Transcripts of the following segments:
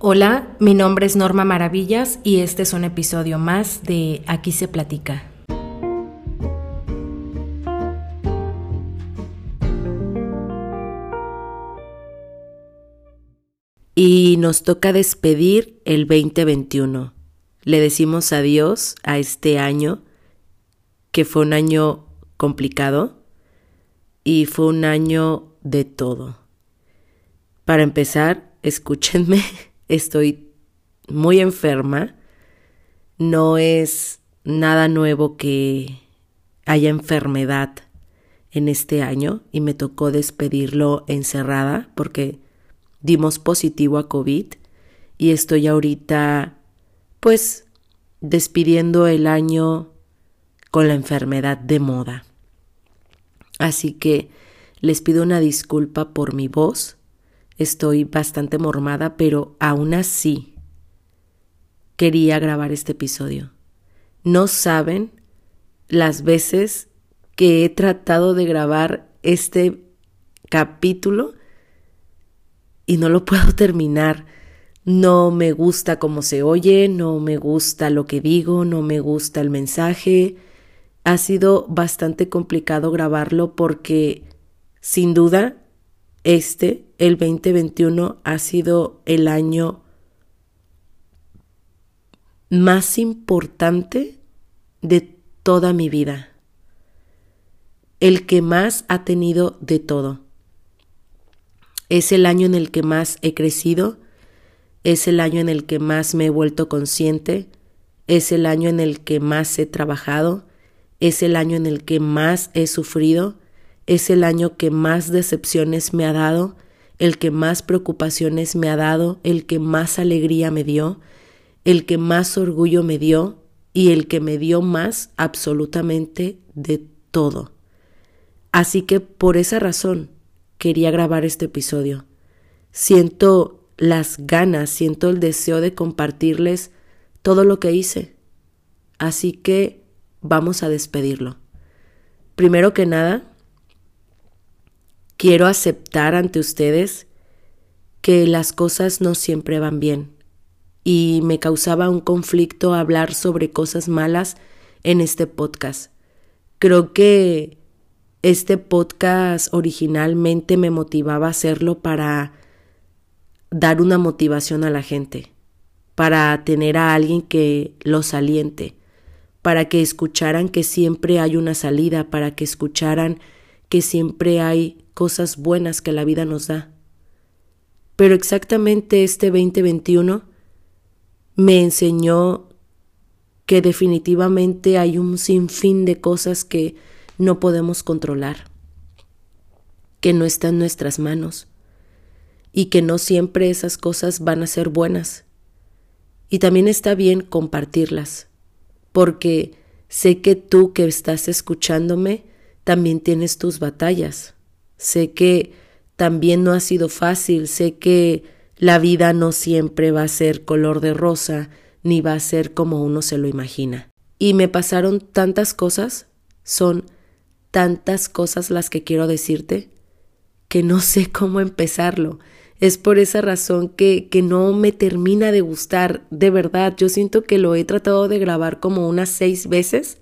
Hola, mi nombre es Norma Maravillas y este es un episodio más de Aquí se platica. Y nos toca despedir el 2021. Le decimos adiós a este año, que fue un año complicado y fue un año de todo. Para empezar, escúchenme estoy muy enferma. No es nada nuevo que haya enfermedad en este año y me tocó despedirlo encerrada porque dimos positivo a COVID y estoy ahorita pues despidiendo el año con la enfermedad de moda. Así que les pido una disculpa por mi voz Estoy bastante mormada, pero aún así quería grabar este episodio. No saben las veces que he tratado de grabar este capítulo y no lo puedo terminar. No me gusta cómo se oye, no me gusta lo que digo, no me gusta el mensaje. Ha sido bastante complicado grabarlo porque sin duda este, el 2021, ha sido el año más importante de toda mi vida. El que más ha tenido de todo. Es el año en el que más he crecido, es el año en el que más me he vuelto consciente, es el año en el que más he trabajado, es el año en el que más he sufrido, es el año que más decepciones me ha dado, el que más preocupaciones me ha dado, el que más alegría me dio, el que más orgullo me dio y el que me dio más absolutamente de todo. Así que por esa razón quería grabar este episodio. Siento las ganas, siento el deseo de compartirles todo lo que hice. Así que vamos a despedirlo. Primero que nada, Quiero aceptar ante ustedes que las cosas no siempre van bien y me causaba un conflicto hablar sobre cosas malas en este podcast. Creo que este podcast originalmente me motivaba a hacerlo para dar una motivación a la gente, para tener a alguien que los aliente, para que escucharan que siempre hay una salida, para que escucharan que siempre hay cosas buenas que la vida nos da. Pero exactamente este 2021 me enseñó que definitivamente hay un sinfín de cosas que no podemos controlar, que no están en nuestras manos y que no siempre esas cosas van a ser buenas. Y también está bien compartirlas, porque sé que tú que estás escuchándome también tienes tus batallas Sé que también no ha sido fácil, sé que la vida no siempre va a ser color de rosa, ni va a ser como uno se lo imagina. Y me pasaron tantas cosas, son tantas cosas las que quiero decirte, que no sé cómo empezarlo. Es por esa razón que, que no me termina de gustar, de verdad. Yo siento que lo he tratado de grabar como unas seis veces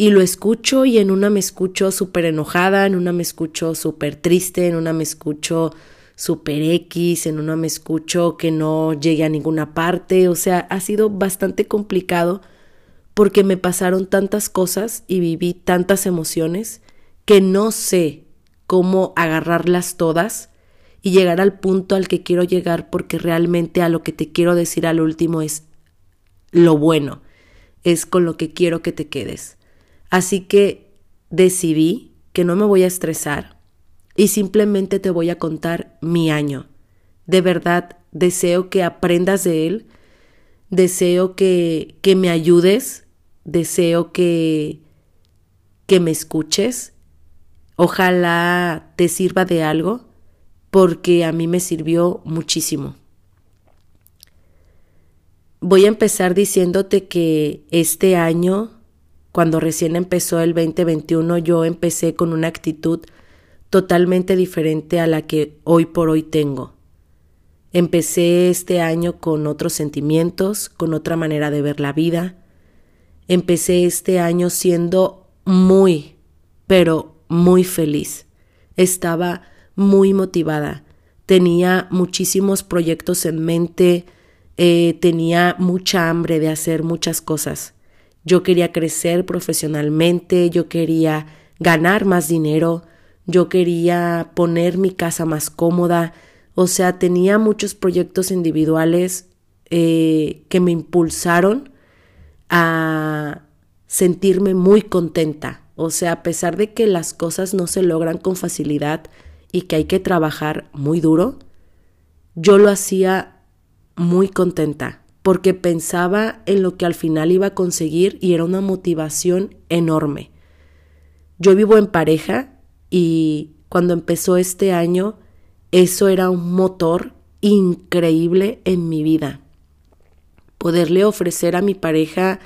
y lo escucho y en una me escucho súper enojada, en una me escucho súper triste, en una me escucho súper X, en una me escucho que no llegue a ninguna parte, o sea, ha sido bastante complicado porque me pasaron tantas cosas y viví tantas emociones que no sé cómo agarrarlas todas y llegar al punto al que quiero llegar porque realmente a lo que te quiero decir al último es lo bueno, es con lo que quiero que te quedes. Así que decidí que no me voy a estresar y simplemente te voy a contar mi año. De verdad, deseo que aprendas de él, deseo que, que me ayudes, deseo que, que me escuches. Ojalá te sirva de algo, porque a mí me sirvió muchísimo. Voy a empezar diciéndote que este año cuando recién empezó el 2021 yo empecé con una actitud totalmente diferente a la que hoy por hoy tengo. Empecé este año con otros sentimientos, con otra manera de ver la vida. Empecé este año siendo muy, pero muy feliz. Estaba muy motivada. Tenía muchísimos proyectos en mente, eh, tenía mucha hambre de hacer muchas cosas. Yo quería crecer profesionalmente, yo quería ganar más dinero, yo quería poner mi casa más cómoda, o sea, tenía muchos proyectos individuales eh, que me impulsaron a sentirme muy contenta. O sea, a pesar de que las cosas no se logran con facilidad y que hay que trabajar muy duro, yo lo hacía muy contenta porque pensaba en lo que al final iba a conseguir y era una motivación enorme. Yo vivo en pareja y cuando empezó este año, eso era un motor increíble en mi vida. Poderle ofrecer a mi pareja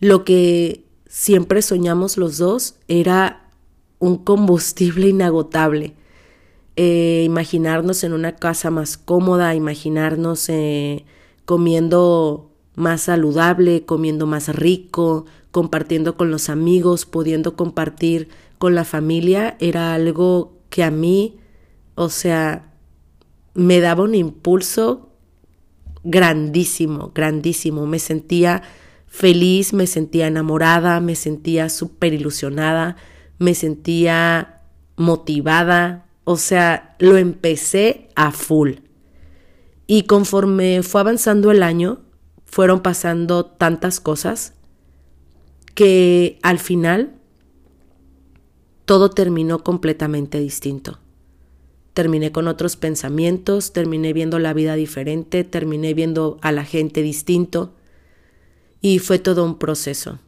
lo que siempre soñamos los dos era un combustible inagotable. Eh, imaginarnos en una casa más cómoda, imaginarnos eh, comiendo más saludable, comiendo más rico, compartiendo con los amigos, pudiendo compartir con la familia, era algo que a mí, o sea, me daba un impulso grandísimo, grandísimo. Me sentía feliz, me sentía enamorada, me sentía súper ilusionada, me sentía motivada, o sea, lo empecé a full. Y conforme fue avanzando el año, fueron pasando tantas cosas que al final todo terminó completamente distinto. Terminé con otros pensamientos, terminé viendo la vida diferente, terminé viendo a la gente distinto y fue todo un proceso.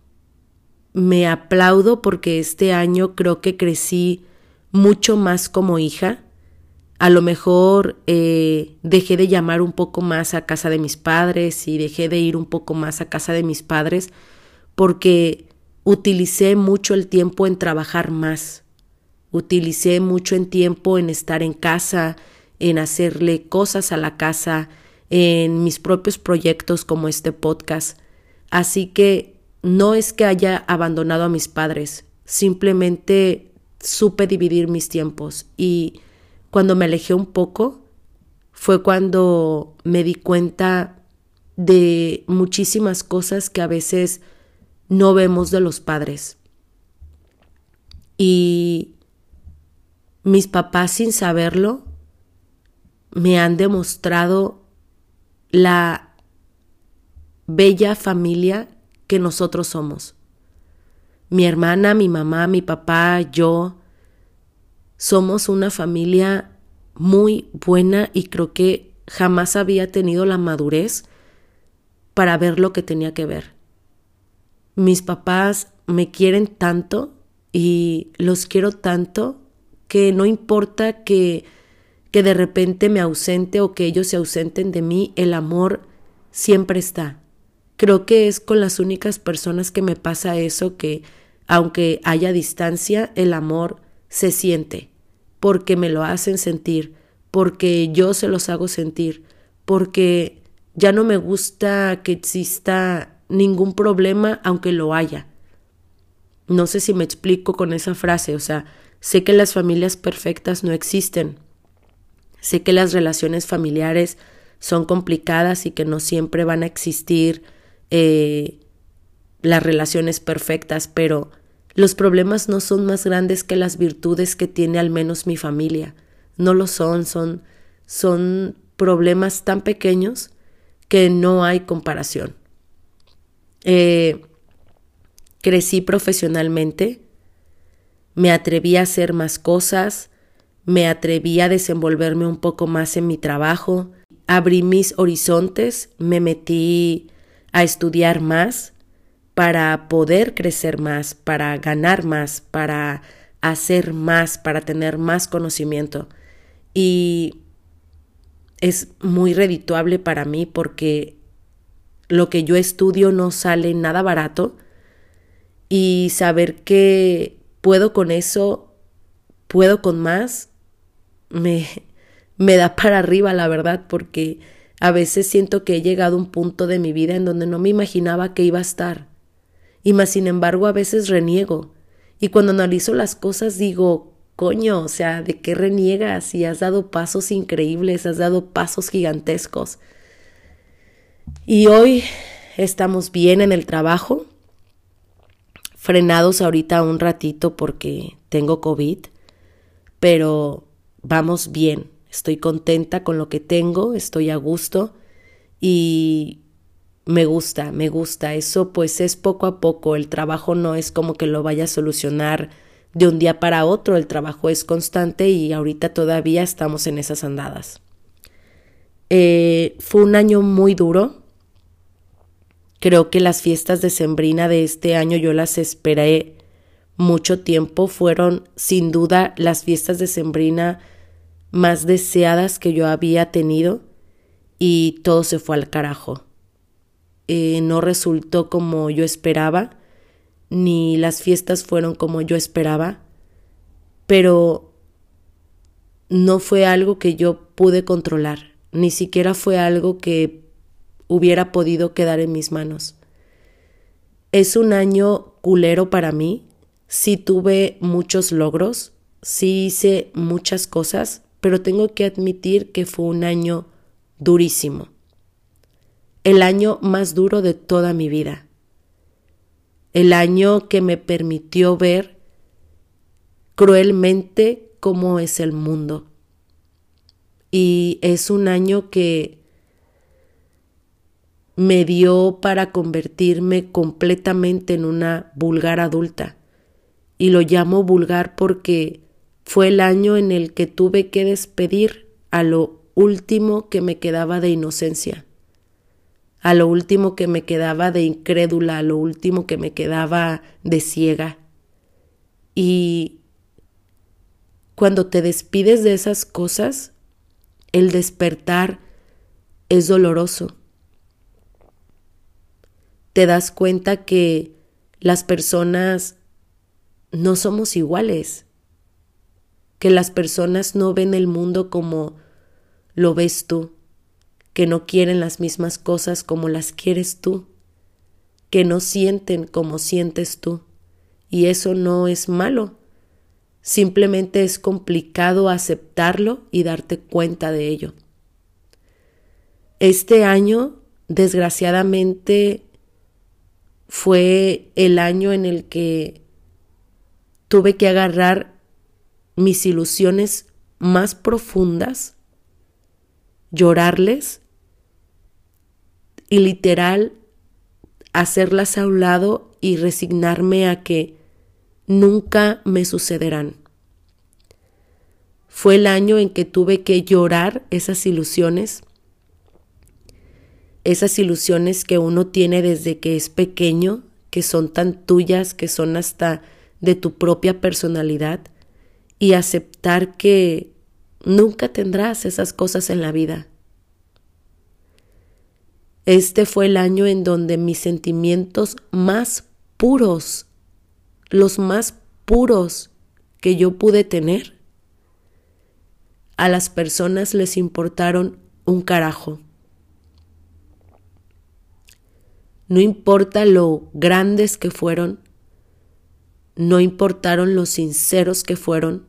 Me aplaudo porque este año creo que crecí mucho más como hija. A lo mejor eh, dejé de llamar un poco más a casa de mis padres y dejé de ir un poco más a casa de mis padres porque utilicé mucho el tiempo en trabajar más. Utilicé mucho en tiempo en estar en casa, en hacerle cosas a la casa, en mis propios proyectos como este podcast. Así que no es que haya abandonado a mis padres, simplemente supe dividir mis tiempos y cuando me alejé un poco fue cuando me di cuenta de muchísimas cosas que a veces no vemos de los padres. Y mis papás sin saberlo me han demostrado la bella familia que nosotros somos. Mi hermana, mi mamá, mi papá, yo, somos una familia muy buena y creo que jamás había tenido la madurez para ver lo que tenía que ver. Mis papás me quieren tanto y los quiero tanto que no importa que, que de repente me ausente o que ellos se ausenten de mí, el amor siempre está. Creo que es con las únicas personas que me pasa eso que, aunque haya distancia, el amor se siente, porque me lo hacen sentir, porque yo se los hago sentir, porque ya no me gusta que exista ningún problema, aunque lo haya. No sé si me explico con esa frase, o sea, sé que las familias perfectas no existen, sé que las relaciones familiares son complicadas y que no siempre van a existir eh, las relaciones perfectas, pero los problemas no son más grandes que las virtudes que tiene al menos mi familia. No lo son, son, son problemas tan pequeños que no hay comparación. Eh, crecí profesionalmente, me atreví a hacer más cosas, me atreví a desenvolverme un poco más en mi trabajo, abrí mis horizontes, me metí a estudiar más para poder crecer más, para ganar más, para hacer más, para tener más conocimiento. Y es muy redituable para mí porque lo que yo estudio no sale nada barato y saber que puedo con eso, puedo con más, me, me da para arriba, la verdad, porque a veces siento que he llegado a un punto de mi vida en donde no me imaginaba que iba a estar. Y más sin embargo a veces reniego. Y cuando analizo las cosas digo, coño, o sea, ¿de qué reniegas? Si has dado pasos increíbles, has dado pasos gigantescos. Y hoy estamos bien en el trabajo, frenados ahorita un ratito porque tengo COVID, pero vamos bien. Estoy contenta con lo que tengo, estoy a gusto y me gusta, me gusta. Eso pues es poco a poco. El trabajo no es como que lo vaya a solucionar de un día para otro. El trabajo es constante y ahorita todavía estamos en esas andadas. Eh, fue un año muy duro. Creo que las fiestas de Sembrina de este año yo las esperé mucho tiempo. Fueron sin duda las fiestas de Sembrina más deseadas que yo había tenido y todo se fue al carajo. Eh, no resultó como yo esperaba, ni las fiestas fueron como yo esperaba, pero no fue algo que yo pude controlar, ni siquiera fue algo que hubiera podido quedar en mis manos. Es un año culero para mí, sí tuve muchos logros, sí hice muchas cosas, pero tengo que admitir que fue un año durísimo. El año más duro de toda mi vida. El año que me permitió ver cruelmente cómo es el mundo. Y es un año que me dio para convertirme completamente en una vulgar adulta. Y lo llamo vulgar porque fue el año en el que tuve que despedir a lo último que me quedaba de inocencia, a lo último que me quedaba de incrédula, a lo último que me quedaba de ciega. Y cuando te despides de esas cosas, el despertar es doloroso. Te das cuenta que las personas no somos iguales que las personas no ven el mundo como lo ves tú, que no quieren las mismas cosas como las quieres tú, que no sienten como sientes tú. Y eso no es malo, simplemente es complicado aceptarlo y darte cuenta de ello. Este año, desgraciadamente, fue el año en el que tuve que agarrar mis ilusiones más profundas, llorarles y literal hacerlas a un lado y resignarme a que nunca me sucederán. Fue el año en que tuve que llorar esas ilusiones, esas ilusiones que uno tiene desde que es pequeño, que son tan tuyas, que son hasta de tu propia personalidad y aceptar que nunca tendrás esas cosas en la vida. Este fue el año en donde mis sentimientos más puros, los más puros que yo pude tener, a las personas les importaron un carajo. No importa lo grandes que fueron, no importaron lo sinceros que fueron,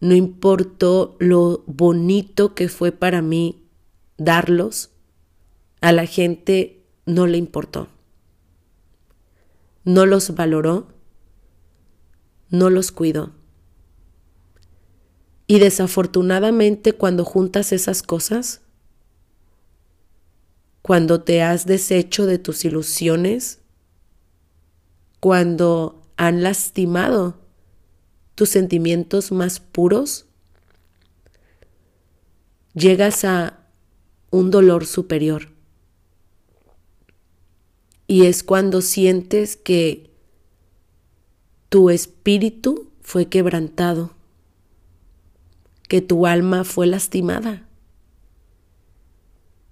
no importó lo bonito que fue para mí darlos, a la gente no le importó. No los valoró, no los cuidó. Y desafortunadamente cuando juntas esas cosas, cuando te has deshecho de tus ilusiones, cuando han lastimado tus sentimientos más puros, llegas a un dolor superior. Y es cuando sientes que tu espíritu fue quebrantado, que tu alma fue lastimada.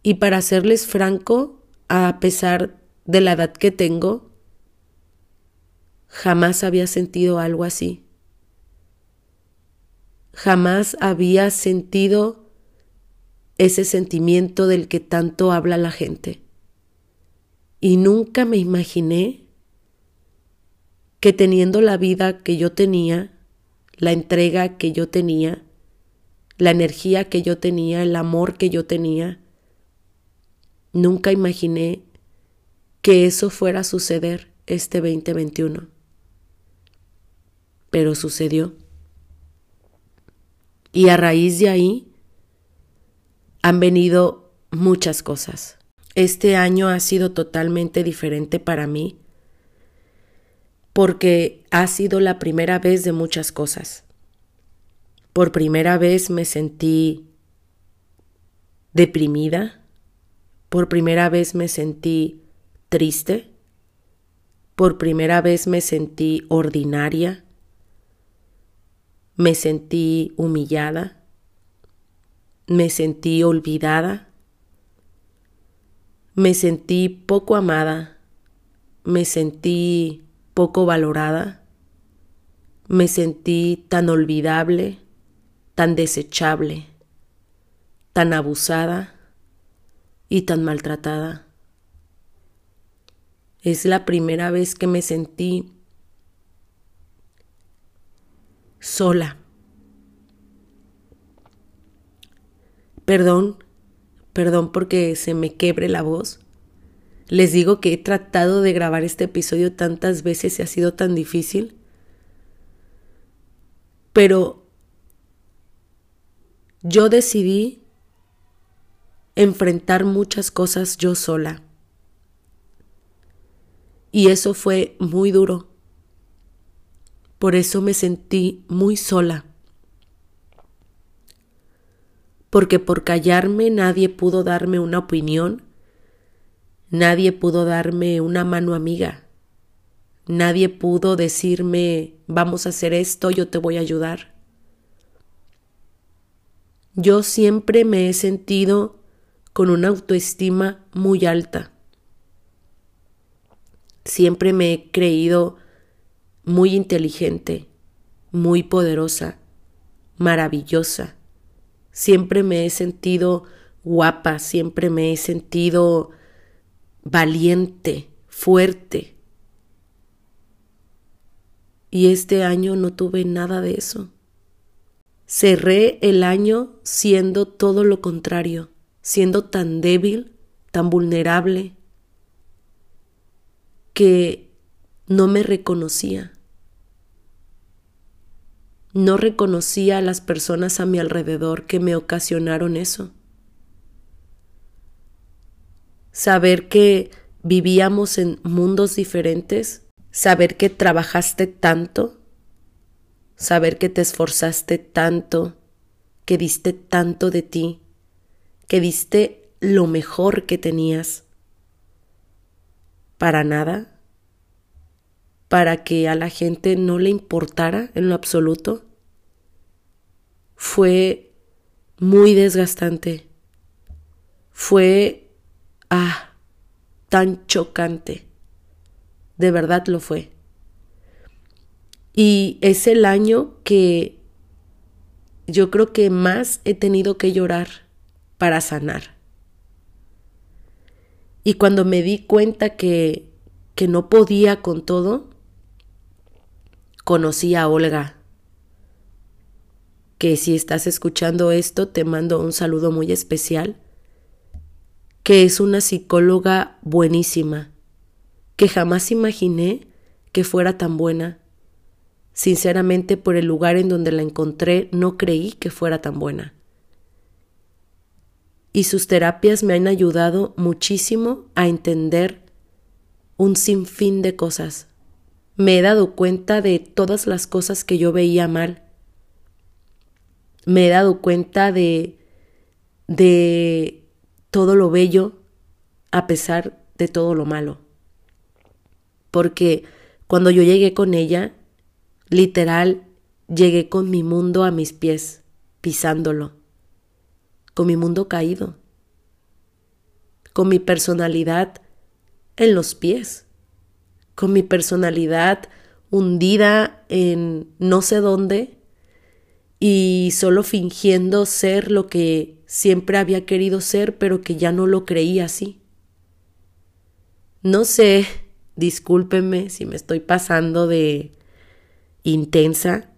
Y para serles franco, a pesar de la edad que tengo, jamás había sentido algo así. jamás había sentido ese sentimiento del que tanto habla la gente. Y nunca me imaginé que teniendo la vida que yo tenía, la entrega que yo tenía, la energía que yo tenía, el amor que yo tenía, nunca imaginé que eso fuera a suceder este 2021. Pero sucedió. Y a raíz de ahí han venido muchas cosas. Este año ha sido totalmente diferente para mí porque ha sido la primera vez de muchas cosas. Por primera vez me sentí deprimida, por primera vez me sentí triste, por primera vez me sentí ordinaria, me sentí humillada, me sentí olvidada, me sentí poco amada, me sentí poco valorada, me sentí tan olvidable, tan desechable, tan abusada y tan maltratada. Es la primera vez que me sentí sola. Perdón, perdón porque se me quebre la voz, les digo que he tratado de grabar este episodio tantas veces y ha sido tan difícil. Pero yo decidí enfrentar muchas cosas yo sola. Y eso fue muy duro. Por eso me sentí muy sola. Porque por callarme nadie pudo darme una opinión Nadie pudo darme una mano amiga. Nadie pudo decirme, vamos a hacer esto, yo te voy a ayudar. Yo siempre me he sentido con una autoestima muy alta. Siempre me he creído muy inteligente, muy poderosa, maravillosa. Siempre me he sentido guapa, siempre me he sentido valiente, fuerte. Y este año no tuve nada de eso. Cerré el año siendo todo lo contrario, siendo tan débil, tan vulnerable, que no me reconocía. No reconocía a las personas a mi alrededor que me ocasionaron eso saber que vivíamos en mundos diferentes, saber que trabajaste tanto, saber que te esforzaste tanto, que diste tanto de ti, que diste lo mejor que tenías. Para nada, para que a la gente no le importara en lo absoluto, fue muy desgastante. Fue Ah, tan chocante. De verdad lo fue. Y es el año que yo creo que más he tenido que llorar para sanar. Y cuando me di cuenta que, que no podía con todo, conocí a Olga, que si estás escuchando esto te mando un saludo muy especial que es una psicóloga buenísima, que jamás imaginé que fuera tan buena. Sinceramente, por el lugar en donde la encontré, no creí que fuera tan buena. Y sus terapias me han ayudado muchísimo a entender un sinfín de cosas. Me he dado cuenta de todas las cosas que yo veía mal. Me he dado cuenta de de todo lo bello a pesar de todo lo malo. Porque cuando yo llegué con ella, literal, llegué con mi mundo a mis pies, pisándolo, con mi mundo caído, con mi personalidad en los pies, con mi personalidad hundida en no sé dónde y solo fingiendo ser lo que siempre había querido ser, pero que ya no lo creía así. No sé, discúlpenme si me estoy pasando de intensa,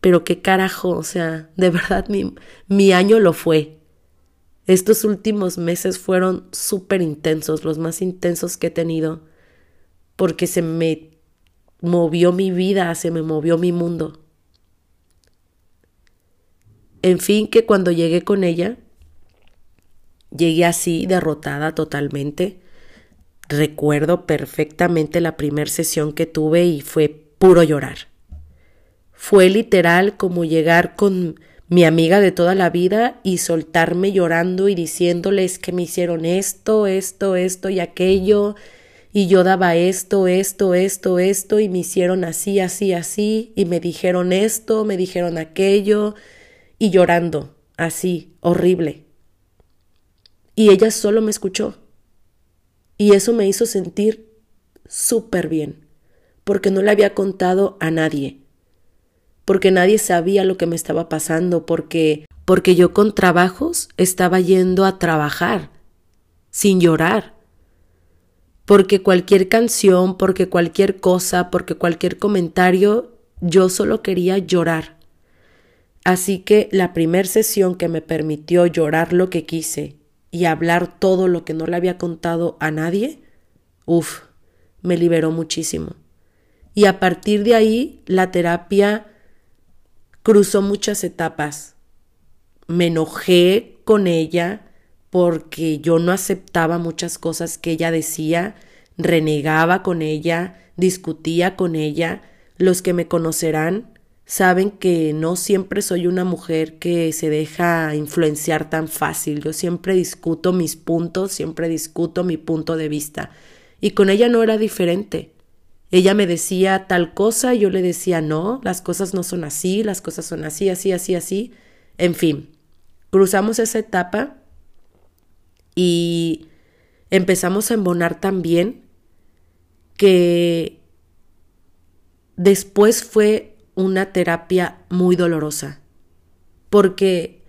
pero qué carajo, o sea, de verdad mi, mi año lo fue. Estos últimos meses fueron súper intensos, los más intensos que he tenido, porque se me movió mi vida, se me movió mi mundo. En fin, que cuando llegué con ella, llegué así, derrotada totalmente. Recuerdo perfectamente la primera sesión que tuve y fue puro llorar. Fue literal como llegar con mi amiga de toda la vida y soltarme llorando y diciéndoles que me hicieron esto, esto, esto y aquello, y yo daba esto, esto, esto, esto, y me hicieron así, así, así, y me dijeron esto, me dijeron aquello, y llorando, así, horrible. Y ella solo me escuchó. Y eso me hizo sentir súper bien, porque no le había contado a nadie porque nadie sabía lo que me estaba pasando, porque porque yo con trabajos estaba yendo a trabajar sin llorar. Porque cualquier canción, porque cualquier cosa, porque cualquier comentario, yo solo quería llorar. Así que la primer sesión que me permitió llorar lo que quise y hablar todo lo que no le había contado a nadie, uff, me liberó muchísimo. Y a partir de ahí la terapia cruzó muchas etapas. Me enojé con ella porque yo no aceptaba muchas cosas que ella decía, renegaba con ella, discutía con ella. Los que me conocerán saben que no siempre soy una mujer que se deja influenciar tan fácil. Yo siempre discuto mis puntos, siempre discuto mi punto de vista. Y con ella no era diferente. Ella me decía tal cosa y yo le decía, no, las cosas no son así, las cosas son así, así, así, así. En fin, cruzamos esa etapa y empezamos a embonar también que después fue una terapia muy dolorosa, porque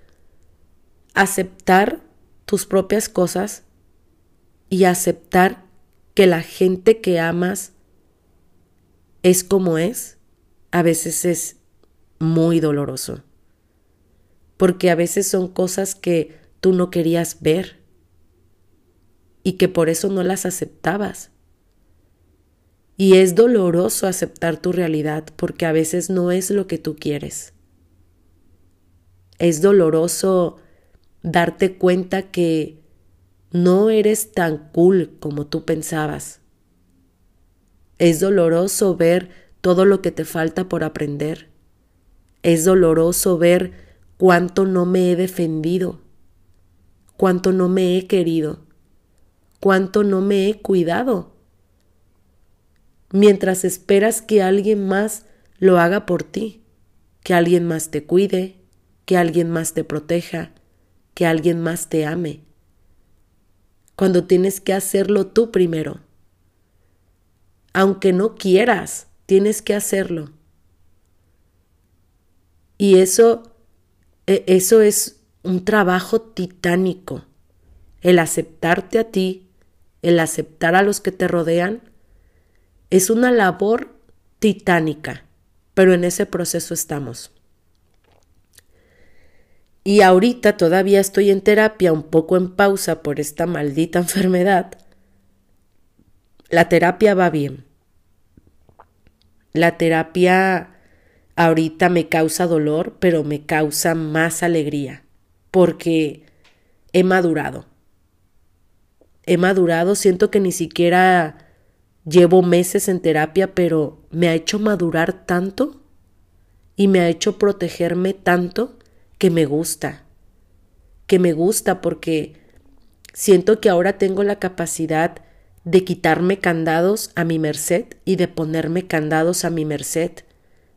aceptar tus propias cosas y aceptar que la gente que amas es como es, a veces es muy doloroso. Porque a veces son cosas que tú no querías ver y que por eso no las aceptabas. Y es doloroso aceptar tu realidad porque a veces no es lo que tú quieres. Es doloroso darte cuenta que no eres tan cool como tú pensabas es doloroso ver todo lo que te falta por aprender. Es doloroso ver cuánto no me he defendido, cuánto no me he querido, cuánto no me he cuidado. Mientras esperas que alguien más lo haga por ti, que alguien más te cuide, que alguien más te proteja, que alguien más te ame. Cuando tienes que hacerlo tú primero aunque no quieras, tienes que hacerlo. Y eso, e, eso es un trabajo titánico. El aceptarte a ti, el aceptar a los que te rodean, es una labor titánica, pero en ese proceso estamos. Y ahorita todavía estoy en terapia, un poco en pausa por esta maldita enfermedad, la terapia va bien. La terapia ahorita me causa dolor, pero me causa más alegría, porque he madurado. He madurado, siento que ni siquiera llevo meses en terapia, pero me ha hecho madurar tanto y me ha hecho protegerme tanto que me gusta, que me gusta porque siento que ahora tengo la capacidad de quitarme candados a mi merced y de ponerme candados a mi merced,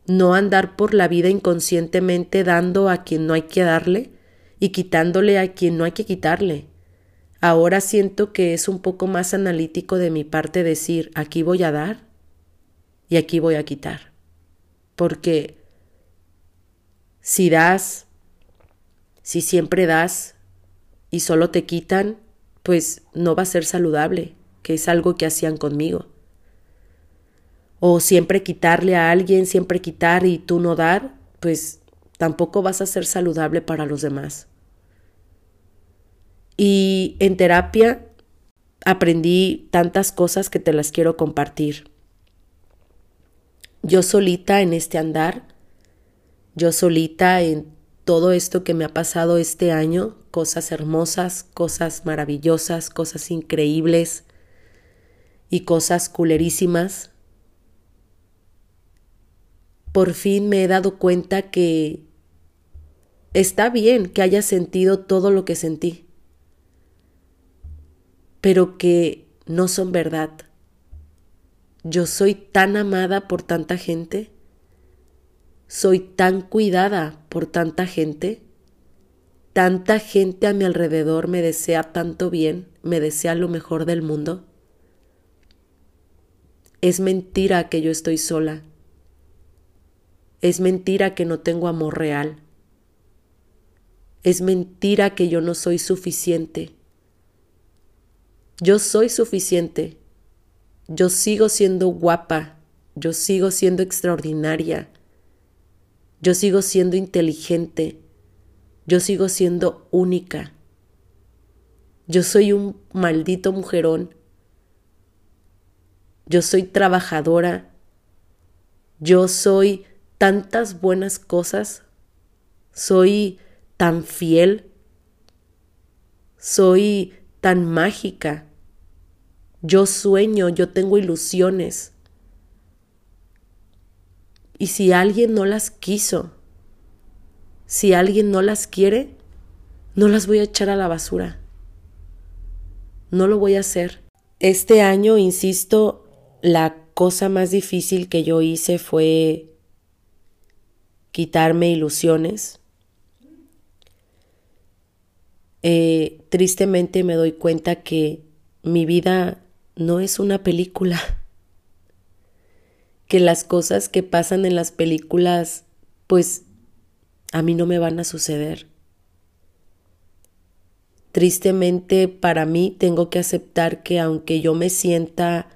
no andar por la vida inconscientemente dando a quien no hay que darle y quitándole a quien no hay que quitarle. Ahora siento que es un poco más analítico de mi parte decir aquí voy a dar y aquí voy a quitar. Porque Si das, si siempre das y solo te quitan, pues no va a ser saludable, que es algo que hacían conmigo. O siempre quitarle a alguien, siempre quitar y tú no dar, pues tampoco vas a ser saludable para los demás. Y en terapia aprendí tantas cosas que te las quiero compartir. Yo solita en este andar, yo solita en todo esto que me ha pasado este año, cosas hermosas, cosas maravillosas, cosas increíbles y cosas culerísimas, por fin me he dado cuenta que está bien que haya sentido todo lo que sentí pero que no son verdad. Yo soy tan amada por tanta gente, soy tan cuidada por tanta gente, tanta gente a mi alrededor me desea tanto bien, me desea lo mejor del mundo. Es mentira que yo estoy sola. Es mentira que no tengo amor real. Es mentira que yo no soy suficiente. Yo soy suficiente. Yo sigo siendo guapa. Yo sigo siendo extraordinaria. Yo sigo siendo inteligente. Yo sigo siendo única. Yo soy un maldito mujerón. Yo soy trabajadora. Yo soy tantas buenas cosas. Soy tan fiel. Soy tan mágica. Yo sueño, yo tengo ilusiones. Y si alguien no las quiso, si alguien no las quiere, no las voy a echar a la basura. No lo voy a hacer. Este año, insisto, la cosa más difícil que yo hice fue quitarme ilusiones. Eh, tristemente me doy cuenta que mi vida no es una película, que las cosas que pasan en las películas, pues a mí no me van a suceder. Tristemente para mí tengo que aceptar que aunque yo me sienta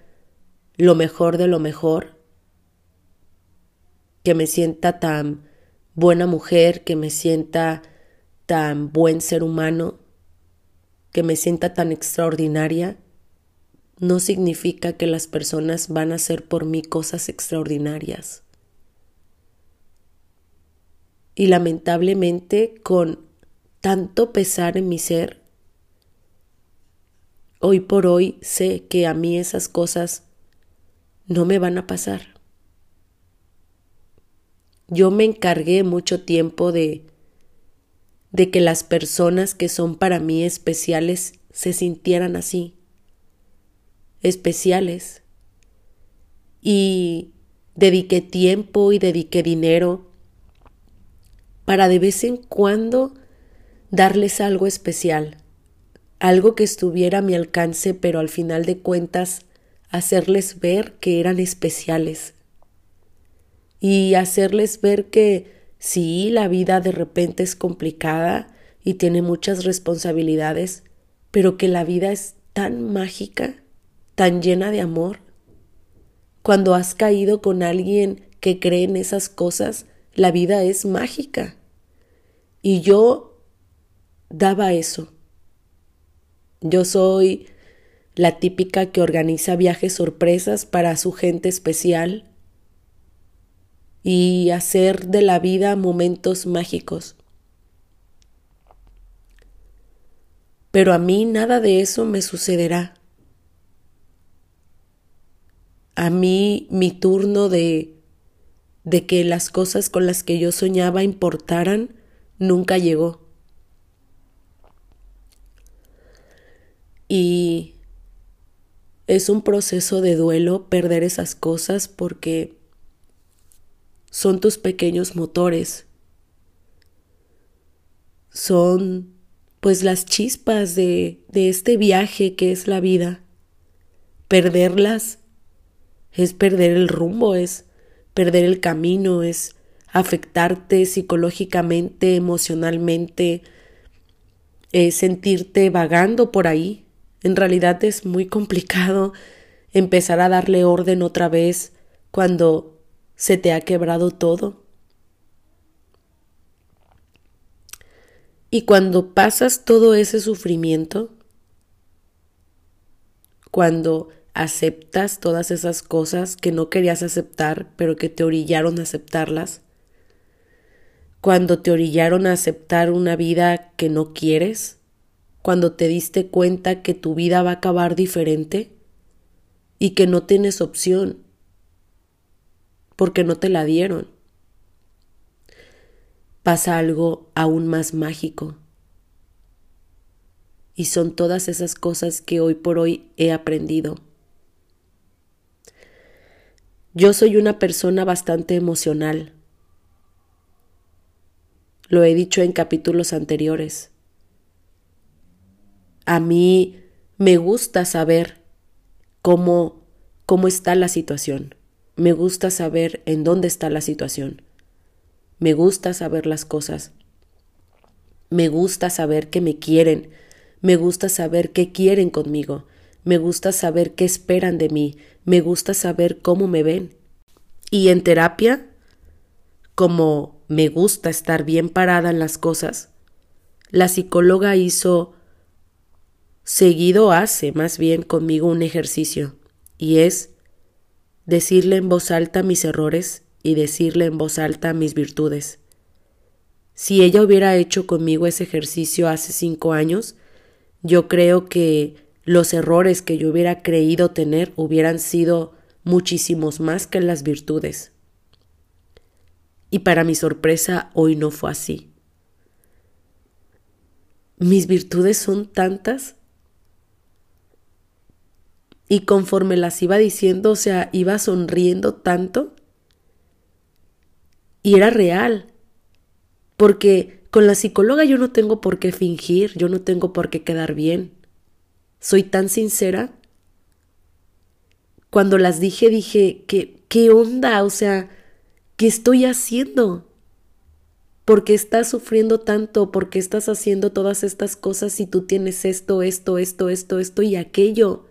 lo mejor de lo mejor, que me sienta tan buena mujer, que me sienta tan buen ser humano, que me sienta tan extraordinaria, no significa que las personas van a hacer por mí cosas extraordinarias. Y lamentablemente, con tanto pesar en mi ser, hoy por hoy sé que a mí esas cosas no me van a pasar. Yo me encargué mucho tiempo de de que las personas que son para mí especiales se sintieran así especiales. Y dediqué tiempo y dediqué dinero para de vez en cuando darles algo especial, algo que estuviera a mi alcance, pero al final de cuentas hacerles ver que eran especiales y hacerles ver que sí, la vida de repente es complicada y tiene muchas responsabilidades, pero que la vida es tan mágica tan llena de amor. Cuando has caído con alguien que cree en esas cosas, la vida es mágica. Y yo daba eso. Yo soy la típica que organiza viajes sorpresas para su gente especial y hacer de la vida momentos mágicos. Pero a mí nada de eso me sucederá a mí mi turno de, de que las cosas con las que yo soñaba importaran nunca llegó. Y es un proceso de duelo perder esas cosas porque son tus pequeños motores. Son pues las chispas de, de este viaje que es la vida. Perderlas es perder el rumbo, es perder el camino, es afectarte psicológicamente, emocionalmente, eh, sentirte vagando por ahí. En realidad es muy complicado empezar a darle orden otra vez cuando se te ha quebrado todo. Y cuando pasas todo ese sufrimiento, cuando aceptas todas esas cosas que no querías aceptar, pero que te orillaron a aceptarlas, cuando te orillaron a aceptar una vida que no quieres, cuando te diste cuenta que tu vida va a acabar diferente y que no tienes opción, porque no te la dieron. Pasa algo aún más mágico. Y son todas esas cosas que hoy por hoy he aprendido. Yo soy una persona bastante emocional. Lo he dicho en capítulos anteriores. A mí me gusta saber cómo, cómo está la situación. Me gusta saber en dónde está la situación. Me gusta saber las cosas. Me gusta saber que me quieren. Me gusta saber qué quieren conmigo. Me gusta saber qué esperan de mí me gusta saber cómo me ven. Y en terapia, como me gusta estar bien parada en las cosas, la psicóloga hizo, seguido hace más bien conmigo un ejercicio, y es decirle en voz alta mis errores y decirle en voz alta mis virtudes. Si ella hubiera hecho conmigo ese ejercicio hace cinco años, yo creo que los errores que yo hubiera creído tener hubieran sido muchísimos más que las virtudes. Y para mi sorpresa, hoy no fue así. Mis virtudes son tantas. Y conforme las iba diciendo, o sea, iba sonriendo tanto. Y era real. Porque con la psicóloga yo no tengo por qué fingir, yo no tengo por qué quedar bien soy tan sincera. Cuando las dije, dije, ¿qué, qué onda? O sea, ¿qué estoy haciendo? ¿Por qué estás sufriendo tanto? ¿Por qué estás haciendo todas estas cosas si tú tienes esto, esto, esto, esto, esto y aquello?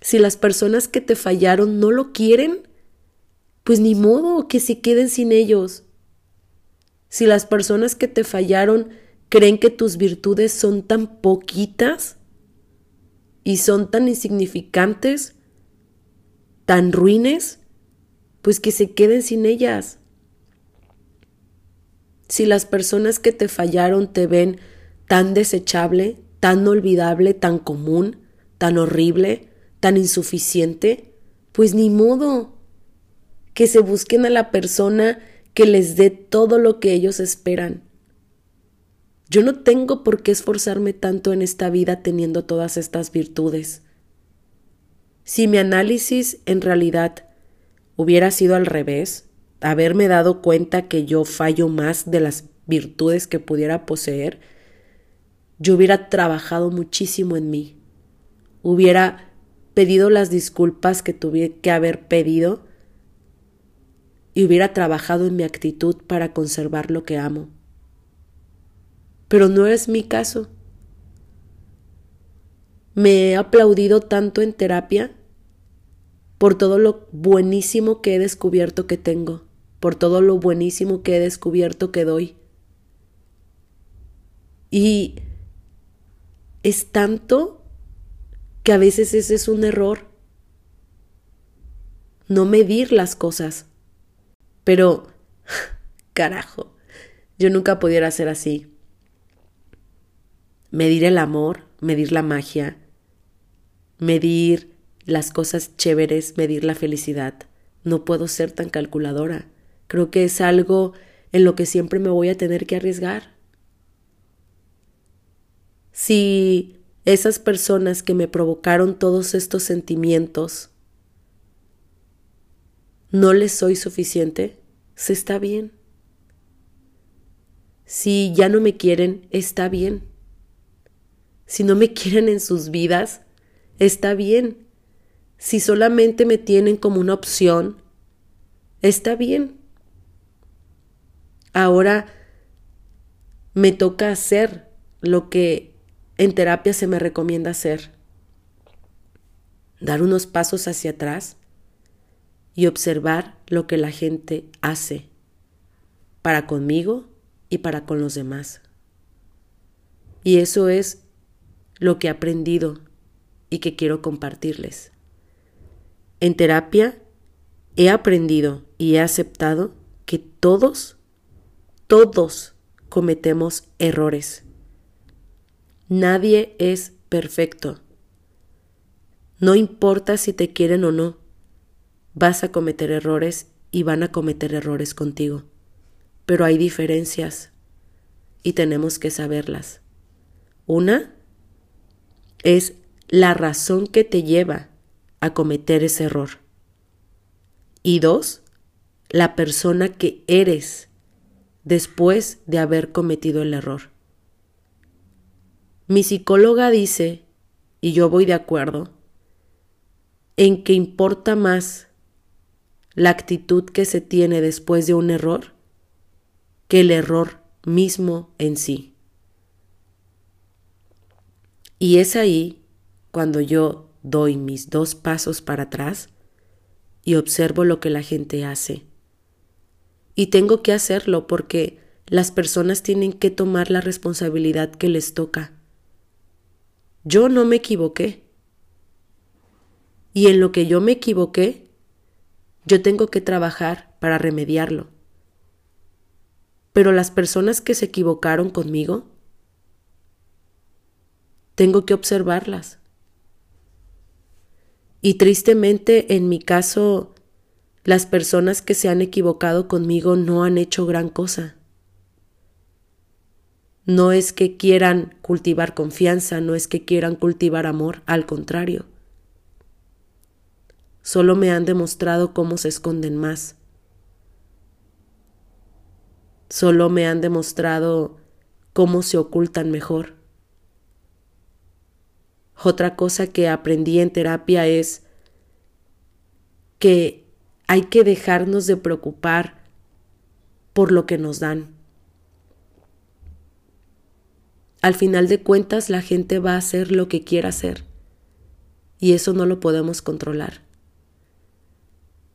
Si las personas que te fallaron no lo quieren, pues ni modo que se queden sin ellos. Si las personas que te fallaron creen que tus virtudes son tan poquitas y son tan insignificantes, tan ruines, pues que se queden sin ellas. Si las personas que te fallaron te ven tan desechable, tan olvidable, tan común, tan horrible, tan insuficiente, pues ni modo. Que se busquen a la persona que les dé todo lo que ellos esperan. Yo no tengo por qué esforzarme tanto en esta vida teniendo todas estas virtudes. Si mi análisis en realidad hubiera sido al revés, haberme dado cuenta que yo fallo más de las virtudes que pudiera poseer, yo hubiera trabajado muchísimo en mí, hubiera pedido las disculpas que tuve que haber pedido y hubiera trabajado en mi actitud para conservar lo que amo pero no es mi caso. Me he aplaudido tanto en terapia por todo lo buenísimo que he descubierto que tengo, por todo lo buenísimo que he descubierto que doy. Y es tanto que a veces ese es un error. No medir las cosas. Pero, carajo, yo nunca pudiera ser así medir el amor, medir la magia, medir las cosas chéveres, medir la felicidad. No puedo ser tan calculadora. Creo que es algo en lo que siempre me voy a tener que arriesgar. Si esas personas que me provocaron todos estos sentimientos no les soy suficiente, se está bien. Si ya no me quieren, está bien. Si no me quieren en sus vidas, está bien. Si solamente me tienen como una opción, está bien. Ahora me toca hacer lo que en terapia se me recomienda hacer. Dar unos pasos hacia atrás y observar lo que la gente hace para conmigo y para con los demás. Y eso es lo que he aprendido y que quiero compartirles. En terapia he aprendido y he aceptado que todos, todos cometemos errores. Nadie es perfecto. No importa si te quieren o no, vas a cometer errores y van a cometer errores contigo. Pero hay diferencias y tenemos que saberlas. Una es la razón que te lleva a cometer ese error. Y dos, la persona que eres después de haber cometido el error. Mi psicóloga dice, y yo voy de acuerdo, en que importa más la actitud que se tiene después de un error que el error mismo en sí. Y es ahí cuando yo doy mis dos pasos para atrás y observo lo que la gente hace. Y tengo que hacerlo porque las personas tienen que tomar la responsabilidad que les toca. Yo no me equivoqué. Y en lo que yo me equivoqué, yo tengo que trabajar para remediarlo. Pero las personas que se equivocaron conmigo, tengo que observarlas. Y tristemente, en mi caso, las personas que se han equivocado conmigo no han hecho gran cosa. No es que quieran cultivar confianza, no es que quieran cultivar amor, al contrario. Solo me han demostrado cómo se esconden más. Solo me han demostrado cómo se ocultan mejor. Otra cosa que aprendí en terapia es que hay que dejarnos de preocupar por lo que nos dan. Al final de cuentas la gente va a hacer lo que quiera hacer y eso no lo podemos controlar.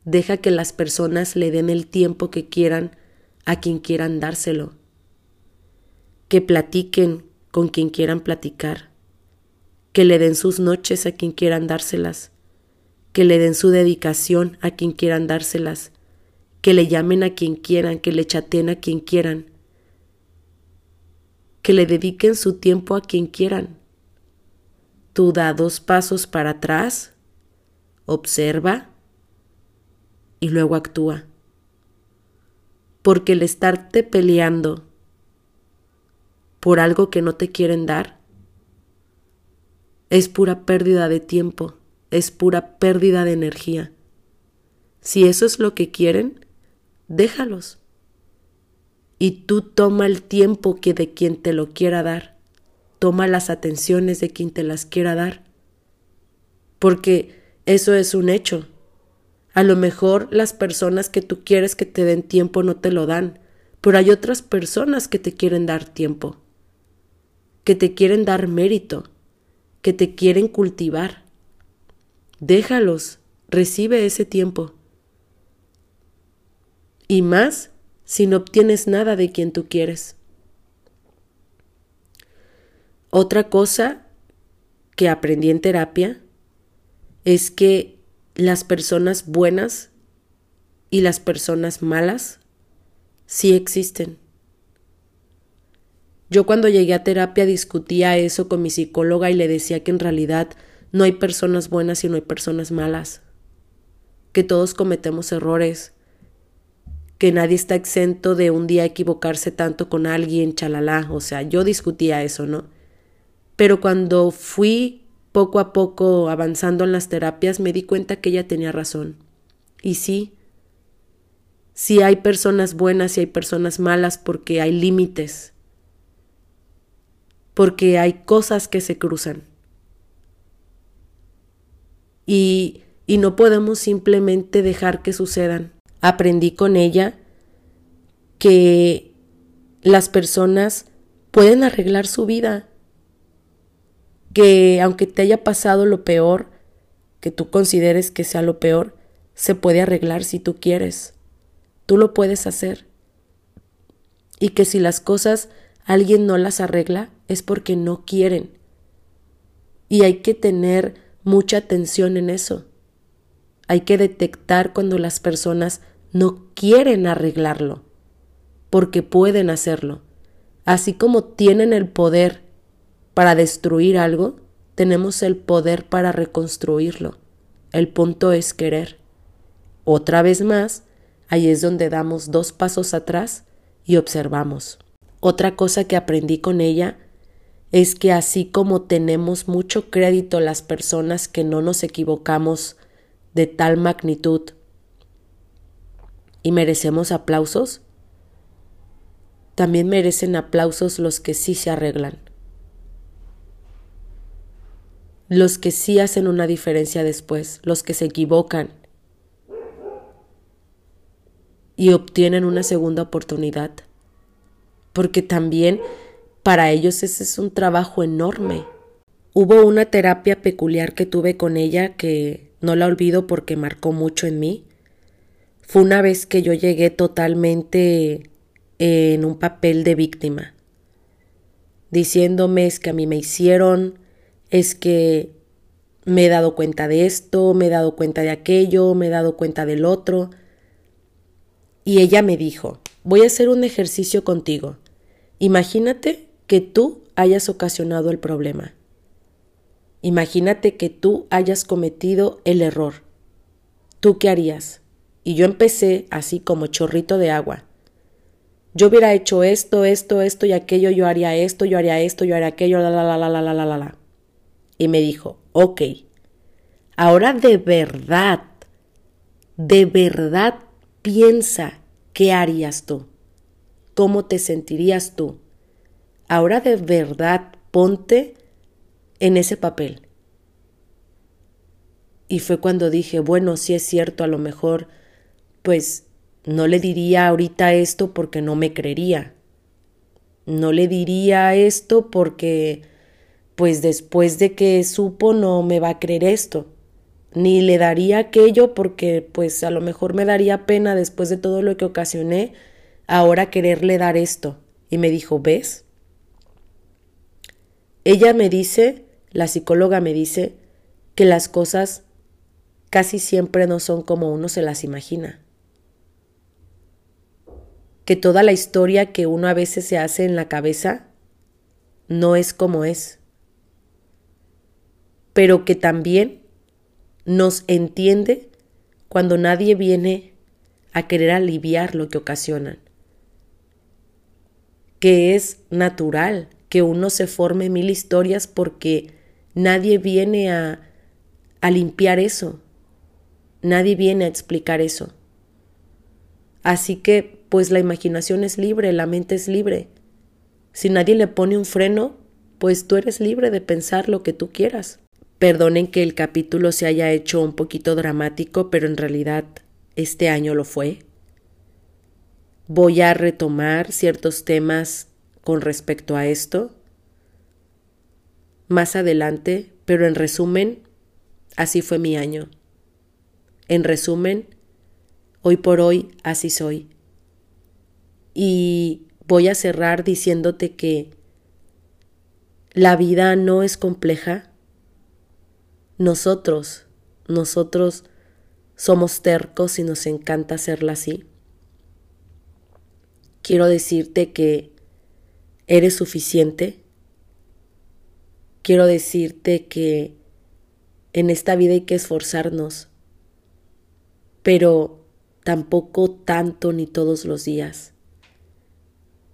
Deja que las personas le den el tiempo que quieran a quien quieran dárselo, que platiquen con quien quieran platicar, que le den sus noches a quien quieran dárselas, que le den su dedicación a quien quieran dárselas, que le llamen a quien quieran, que le chaten a quien quieran, que le dediquen su tiempo a quien quieran. Tú da dos pasos para atrás, observa y luego actúa. Porque el estarte peleando por algo que no te quieren dar es pura pérdida de tiempo es pura pérdida de energía. Si eso es lo que quieren, déjalos. Y tú toma el tiempo que de quien te lo quiera dar. Toma las atenciones de quien te las quiera dar. Porque eso es un hecho. A lo mejor las personas que tú quieres que te den tiempo no te lo dan, pero hay otras personas que te quieren dar tiempo, que te quieren dar mérito, que te quieren cultivar. Déjalos, recibe ese tiempo. Y más si no obtienes nada de quien tú quieres. Otra cosa que aprendí en terapia es que las personas buenas y las personas malas sí existen. Yo cuando llegué a terapia discutía eso con mi psicóloga y le decía que en realidad no hay personas buenas y no hay personas malas, que todos cometemos errores, que nadie está exento de un día equivocarse tanto con alguien, chalala, o sea, yo discutía eso, ¿no? Pero cuando fui poco a poco avanzando en las terapias, me di cuenta que ella tenía razón. Y sí, sí hay personas buenas y hay personas malas porque hay límites, porque hay cosas que se cruzan y, y no podemos simplemente dejar que sucedan. Aprendí con ella que las personas pueden arreglar su vida. Que aunque te haya pasado lo peor, que tú consideres que sea lo peor, se puede arreglar si tú quieres. Tú lo puedes hacer. Y que si las cosas alguien no las arregla es porque no quieren. Y hay que tener mucha atención en eso. Hay que detectar cuando las personas no quieren arreglarlo, porque pueden hacerlo. Así como tienen el poder para destruir algo, tenemos el poder para reconstruirlo. El punto es querer. Otra vez más, ahí es donde damos dos pasos atrás y observamos. Otra cosa que aprendí con ella es que así como tenemos mucho crédito las personas que no nos equivocamos de tal magnitud y merecemos aplausos, también merecen aplausos los que sí se arreglan, los que sí hacen una diferencia después, los que se equivocan y obtienen una segunda oportunidad, porque también para ellos ese es un trabajo enorme. Hubo una terapia peculiar que tuve con ella que no la olvido porque marcó mucho en mí. Fue una vez que yo llegué totalmente en un papel de víctima, diciéndome es que a mí me hicieron, es que me he dado cuenta de esto, me he dado cuenta de aquello, me he dado cuenta del otro. Y ella me dijo, voy a hacer un ejercicio contigo. Imagínate que tú hayas ocasionado el problema. Imagínate que tú hayas cometido el error. ¿Tú qué harías? Y yo empecé así como chorrito de agua. Yo hubiera hecho esto, esto, esto y aquello, yo haría esto, yo haría esto, yo haría aquello, la, la, la, la, la, la, la, la. Y me dijo, ok, ahora de verdad, de verdad piensa qué harías tú, cómo te sentirías tú ahora de verdad ponte en ese papel. Y fue cuando dije, bueno, si es cierto, a lo mejor, pues no le diría ahorita esto porque no me creería. No le diría esto porque, pues después de que supo, no me va a creer esto. Ni le daría aquello porque, pues a lo mejor me daría pena después de todo lo que ocasioné, ahora quererle dar esto. Y me dijo, ¿ves? Ella me dice, la psicóloga me dice, que las cosas casi siempre no son como uno se las imagina. Que toda la historia que uno a veces se hace en la cabeza no es como es. Pero que también nos entiende cuando nadie viene a querer aliviar lo que ocasionan. Que es natural que uno se forme mil historias porque nadie viene a, a limpiar eso, nadie viene a explicar eso. Así que, pues la imaginación es libre, la mente es libre. Si nadie le pone un freno, pues tú eres libre de pensar lo que tú quieras. Perdonen que el capítulo se haya hecho un poquito dramático, pero en realidad este año lo fue. Voy a retomar ciertos temas con respecto a esto más adelante, pero en resumen, así fue mi año. En resumen, hoy por hoy así soy. Y voy a cerrar diciéndote que la vida no es compleja. Nosotros, nosotros somos tercos y nos encanta hacerla así. Quiero decirte que ¿Eres suficiente? Quiero decirte que en esta vida hay que esforzarnos, pero tampoco tanto ni todos los días.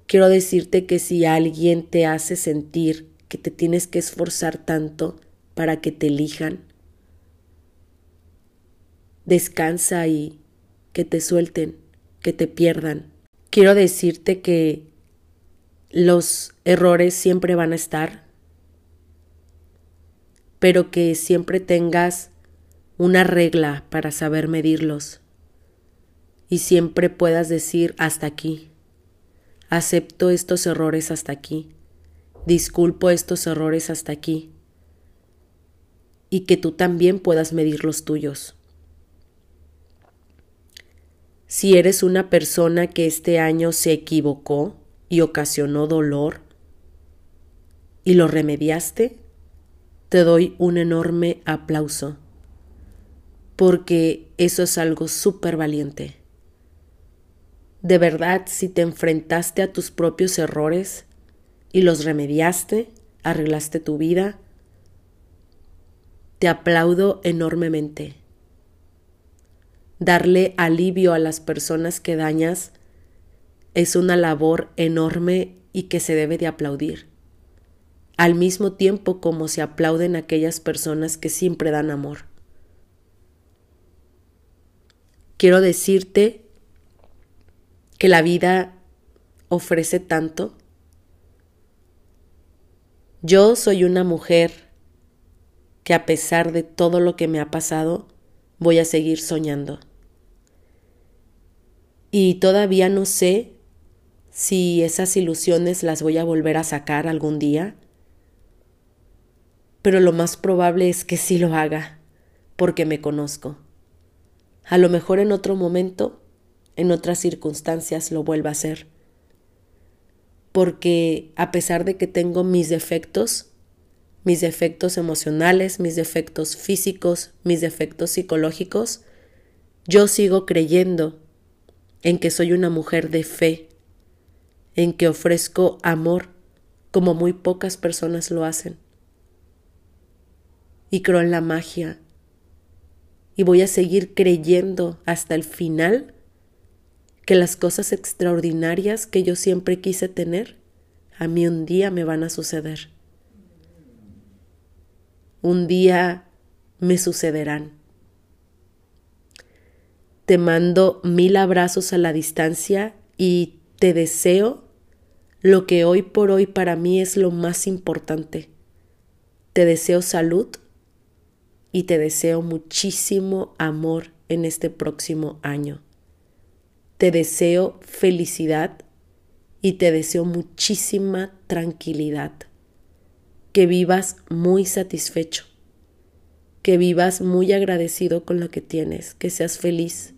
Quiero decirte que si alguien te hace sentir que te tienes que esforzar tanto para que te elijan, descansa y que te suelten, que te pierdan. Quiero decirte que los errores siempre van a estar, pero que siempre tengas una regla para saber medirlos y siempre puedas decir hasta aquí, Acepto estos errores hasta aquí. Disculpo estos errores hasta aquí. Y que tú también puedas medir los tuyos. Si eres una persona que este año se equivocó y ocasionó dolor y lo remediaste, te doy un enorme aplauso, porque eso es algo súper valiente. De verdad, si te enfrentaste a tus propios errores y los remediaste, arreglaste tu vida, te aplaudo enormemente darle alivio a las personas que dañas es una labor enorme y que se debe de aplaudir, al mismo tiempo como se aplauden aquellas personas que siempre dan amor. Quiero decirte que la vida ofrece tanto. Yo soy una mujer que a pesar de todo lo que me ha pasado, voy a seguir soñando. Y todavía no sé si esas ilusiones las voy a volver a sacar algún día, pero lo más probable es que sí lo haga, porque me conozco. A lo mejor en otro momento, en otras circunstancias lo vuelva a hacer. Porque a pesar de que tengo mis defectos, mis defectos emocionales, mis defectos físicos, mis defectos psicológicos, yo sigo creyendo en que soy una mujer de fe, en que ofrezco amor como muy pocas personas lo hacen. Y creo en la magia. Y voy a seguir creyendo hasta el final que las cosas extraordinarias que yo siempre quise tener, a mí un día me van a suceder un día me sucederán. Te mando mil abrazos a la distancia y te deseo lo que hoy por hoy para mí es lo más importante. Te deseo salud y te deseo muchísimo amor en este próximo año. Te deseo felicidad y te deseo muchísima tranquilidad que vivas muy satisfecho, que vivas muy agradecido con lo que tienes, que seas feliz.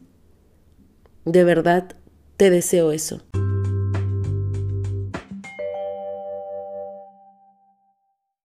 De verdad, te deseo eso.